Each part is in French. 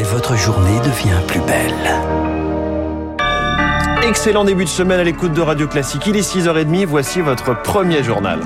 et votre journée devient plus belle. Excellent début de semaine à l'écoute de Radio Classique. Il est 6h30, voici votre premier journal.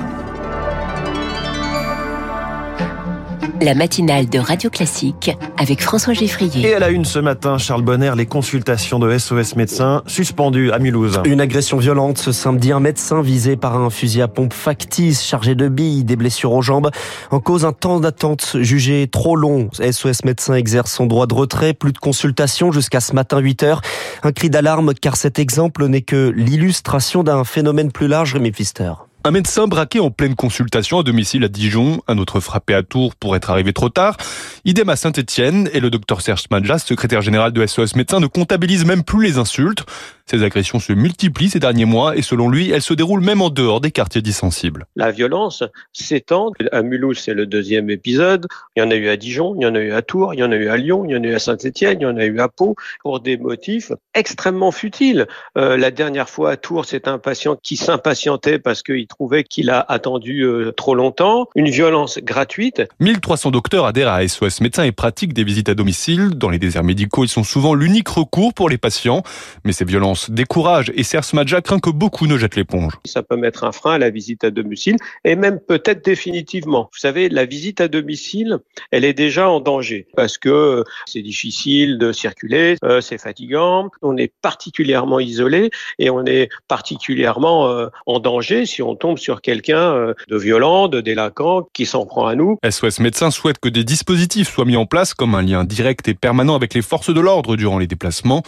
La matinale de Radio Classique avec François Geffrier. Et à la une ce matin, Charles Bonner, les consultations de SOS médecins suspendues à Mulhouse. Une agression violente ce samedi, un médecin visé par un fusil à pompe factice chargé de billes, des blessures aux jambes. En cause, un temps d'attente jugé trop long. SOS médecins exerce son droit de retrait, plus de consultations jusqu'à ce matin 8 heures. Un cri d'alarme car cet exemple n'est que l'illustration d'un phénomène plus large, Rémi Pfister. Un médecin braqué en pleine consultation à domicile à Dijon, un autre frappé à Tours pour être arrivé trop tard. Idem à Saint-Etienne et le docteur Serge Madjas, secrétaire général de SOS Médecins, ne comptabilise même plus les insultes. Ces agressions se multiplient ces derniers mois et selon lui, elles se déroulent même en dehors des quartiers dissensibles. La violence s'étend. À Mulhouse, c'est le deuxième épisode. Il y en a eu à Dijon, il y en a eu à Tours, il y en a eu à Lyon, il y en a eu à Saint-Etienne, il y en a eu à Pau, pour des motifs extrêmement futiles. Euh, la dernière fois à Tours, c'est un patient qui s'impatientait parce qu'il trouvait qu'il a attendu euh, trop longtemps. Une violence gratuite. 1300 docteurs adhèrent à SOS Médecins et pratiquent des visites à domicile. Dans les déserts médicaux, ils sont souvent l'unique recours pour les patients. Mais ces violences décourage et Serge Madja craint que beaucoup ne jettent l'éponge. Ça peut mettre un frein à la visite à domicile et même peut-être définitivement. Vous savez, la visite à domicile, elle est déjà en danger parce que c'est difficile de circuler, euh, c'est fatigant, on est particulièrement isolé et on est particulièrement euh, en danger si on tombe sur quelqu'un euh, de violent, de délinquant qui s'en prend à nous. SOS Médecins souhaite que des dispositifs soient mis en place comme un lien direct et permanent avec les forces de l'ordre durant les déplacements.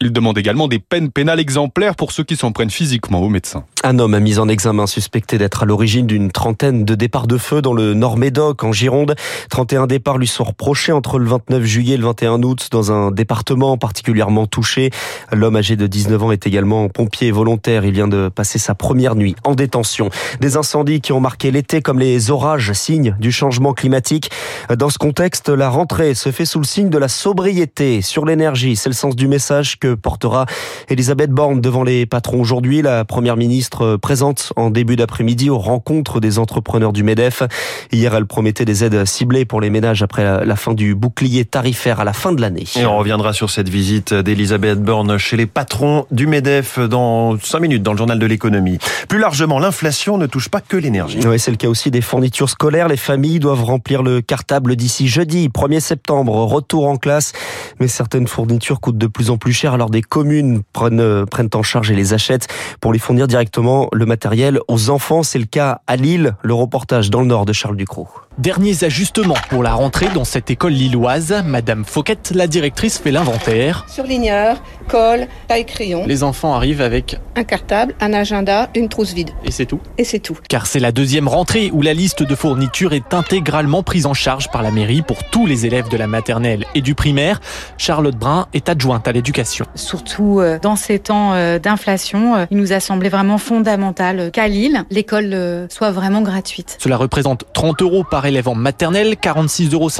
Il demande également des peines pénal exemplaire pour ceux qui s'en prennent physiquement aux médecins. Un homme a mis en examen suspecté d'être à l'origine d'une trentaine de départs de feu dans le Nord-Médoc, en Gironde. 31 départs lui sont reprochés entre le 29 juillet et le 21 août dans un département particulièrement touché. L'homme âgé de 19 ans est également pompier volontaire. Il vient de passer sa première nuit en détention. Des incendies qui ont marqué l'été comme les orages, signe du changement climatique. Dans ce contexte, la rentrée se fait sous le signe de la sobriété sur l'énergie. C'est le sens du message que portera Elisabeth Borne devant les patrons aujourd'hui. La première ministre présente en début d'après-midi aux rencontres des entrepreneurs du MEDEF. Hier, elle promettait des aides ciblées pour les ménages après la fin du bouclier tarifaire à la fin de l'année. Et on reviendra sur cette visite d'Elisabeth Borne chez les patrons du MEDEF dans 5 minutes dans le journal de l'économie. Plus largement, l'inflation ne touche pas que l'énergie. Oui, c'est le cas aussi des fournitures scolaires. Les familles doivent remplir le cartable d'ici jeudi, 1er septembre, retour en classe. Mais certaines fournitures coûtent de plus en plus cher alors des communes prennent prennent en charge et les achètent pour les fournir directement le matériel aux enfants. C'est le cas à Lille. Le reportage dans le nord de Charles Ducrot. Derniers ajustements pour la rentrée dans cette école lilloise. Madame Fauquette, la directrice, fait l'inventaire. Surligneur, colle, taille crayon. Les enfants arrivent avec un cartable, un agenda, une trousse vide. Et c'est tout Et c'est tout. Car c'est la deuxième rentrée où la liste de fournitures est intégralement prise en charge par la mairie pour tous les élèves de la maternelle et du primaire. Charlotte Brun est adjointe à l'éducation. Surtout euh, dans ces temps euh, d'inflation, euh, il nous a semblé vraiment fondamental qu'à Lille, l'école soit vraiment gratuite. Cela représente 30 euros par élève en maternelle, 46,50 euros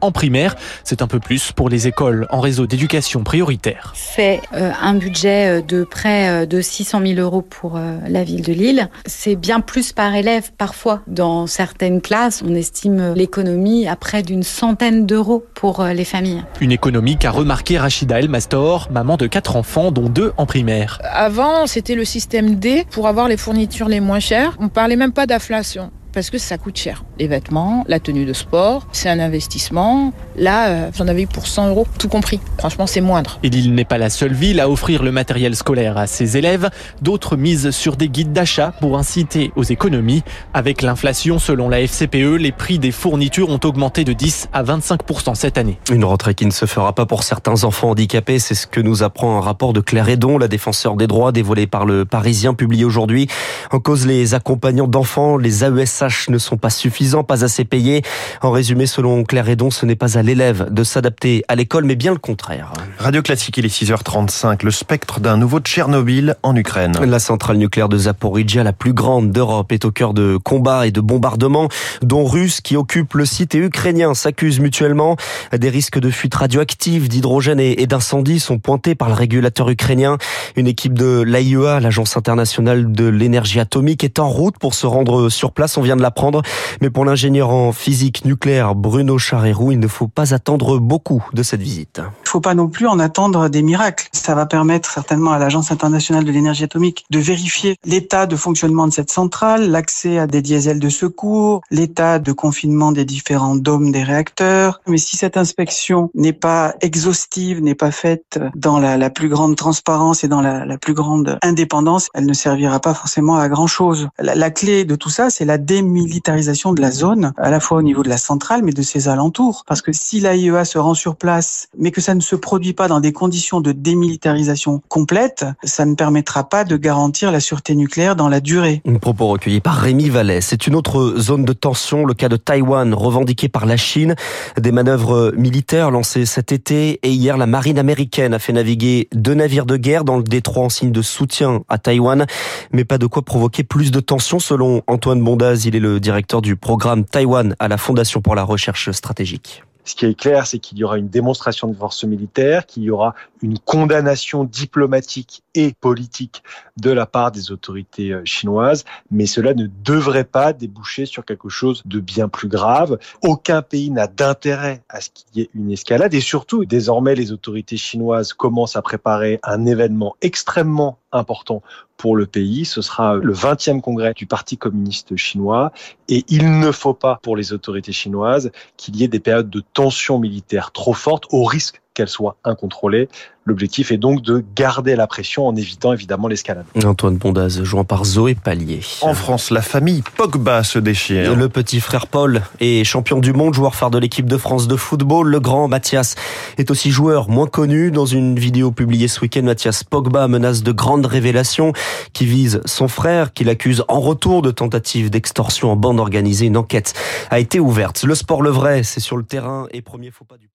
en primaire. C'est un peu plus pour les écoles en réseau d'éducation prioritaire. C'est euh, un budget euh, de près euh, de 600 000 euros pour la ville de Lille. C'est bien plus par élève parfois. Dans certaines classes, on estime l'économie à près d'une centaine d'euros pour les familles. Une économie qu'a remarqué Rachida El Mastor, maman de quatre enfants, dont deux en primaire. Avant, c'était le système D pour avoir les fournitures les moins chères. On parlait même pas d'inflation parce que ça coûte cher. Les vêtements, la tenue de sport, c'est un investissement. Là, euh, j'en avais eu pour 100 euros, tout compris. Franchement, c'est moindre. Et Lille n'est pas la seule ville à offrir le matériel scolaire à ses élèves. D'autres misent sur des guides d'achat pour inciter aux économies. Avec l'inflation, selon la FCPE, les prix des fournitures ont augmenté de 10 à 25% cette année. Une rentrée qui ne se fera pas pour certains enfants handicapés, c'est ce que nous apprend un rapport de Claire Edon, la défenseur des droits dévoilé par le Parisien, publié aujourd'hui. En cause, les accompagnants d'enfants, les AESH ne sont pas suffisants, pas assez payés. En résumé, selon Claire Edon, ce n'est pas à l'élève de s'adapter à l'école, mais bien le contraire. Radio Classique, il est 6h35. Le spectre d'un nouveau Tchernobyl en Ukraine. La centrale nucléaire de Zaporizhia, la plus grande d'Europe, est au cœur de combats et de bombardements, dont Russes qui occupent le site et Ukrainiens s'accusent mutuellement. Des risques de fuite radioactive, d'hydrogène et d'incendie sont pointés par le régulateur ukrainien. Une équipe de l'AIEA, l'Agence internationale de l'énergie atomique, est en route pour se rendre sur place. Vient de l'apprendre. Mais pour l'ingénieur en physique nucléaire Bruno Charérou, il ne faut pas attendre beaucoup de cette visite. Il ne faut pas non plus en attendre des miracles. Ça va permettre certainement à l'Agence internationale de l'énergie atomique de vérifier l'état de fonctionnement de cette centrale, l'accès à des diesels de secours, l'état de confinement des différents dômes des réacteurs. Mais si cette inspection n'est pas exhaustive, n'est pas faite dans la, plus grande transparence et dans la, plus grande indépendance, elle ne servira pas forcément à grand chose. La, la clé de tout ça, c'est la démilitarisation de la zone, à la fois au niveau de la centrale, mais de ses alentours. Parce que si l'AIEA se rend sur place, mais que ça ne se produit pas dans des conditions de démilitarisation complète, ça ne permettra pas de garantir la sûreté nucléaire dans la durée. Un propos recueilli par Rémi Vallès. C'est une autre zone de tension, le cas de Taïwan, revendiqué par la Chine. Des manœuvres militaires lancées cet été et hier, la marine américaine a fait naviguer deux navires de guerre dans le détroit en signe de soutien à Taïwan, mais pas de quoi provoquer plus de tensions selon Antoine Bondaz. Il est le directeur du programme Taïwan à la Fondation pour la recherche stratégique. Ce qui est clair, c'est qu'il y aura une démonstration de force militaire, qu'il y aura une condamnation diplomatique et politique de la part des autorités chinoises, mais cela ne devrait pas déboucher sur quelque chose de bien plus grave. Aucun pays n'a d'intérêt à ce qu'il y ait une escalade et surtout, désormais, les autorités chinoises commencent à préparer un événement extrêmement important pour le pays. Ce sera le 20e congrès du Parti communiste chinois et il ne faut pas pour les autorités chinoises qu'il y ait des périodes de tension militaire trop fortes au risque qu'elles soient incontrôlées. L'objectif est donc de garder la pression en évitant évidemment l'escalade. Antoine Bondaz, joint par Zoé Pallier. En France, la famille Pogba se déchire. Le petit frère Paul est champion du monde, joueur phare de l'équipe de France de football. Le grand Mathias est aussi joueur moins connu. Dans une vidéo publiée ce week-end, Mathias Pogba menace de grandes révélations qui visent son frère, qu'il accuse en retour de tentative d'extorsion en bande organisée. Une enquête a été ouverte. Le sport le vrai, c'est sur le terrain et premier faux pas du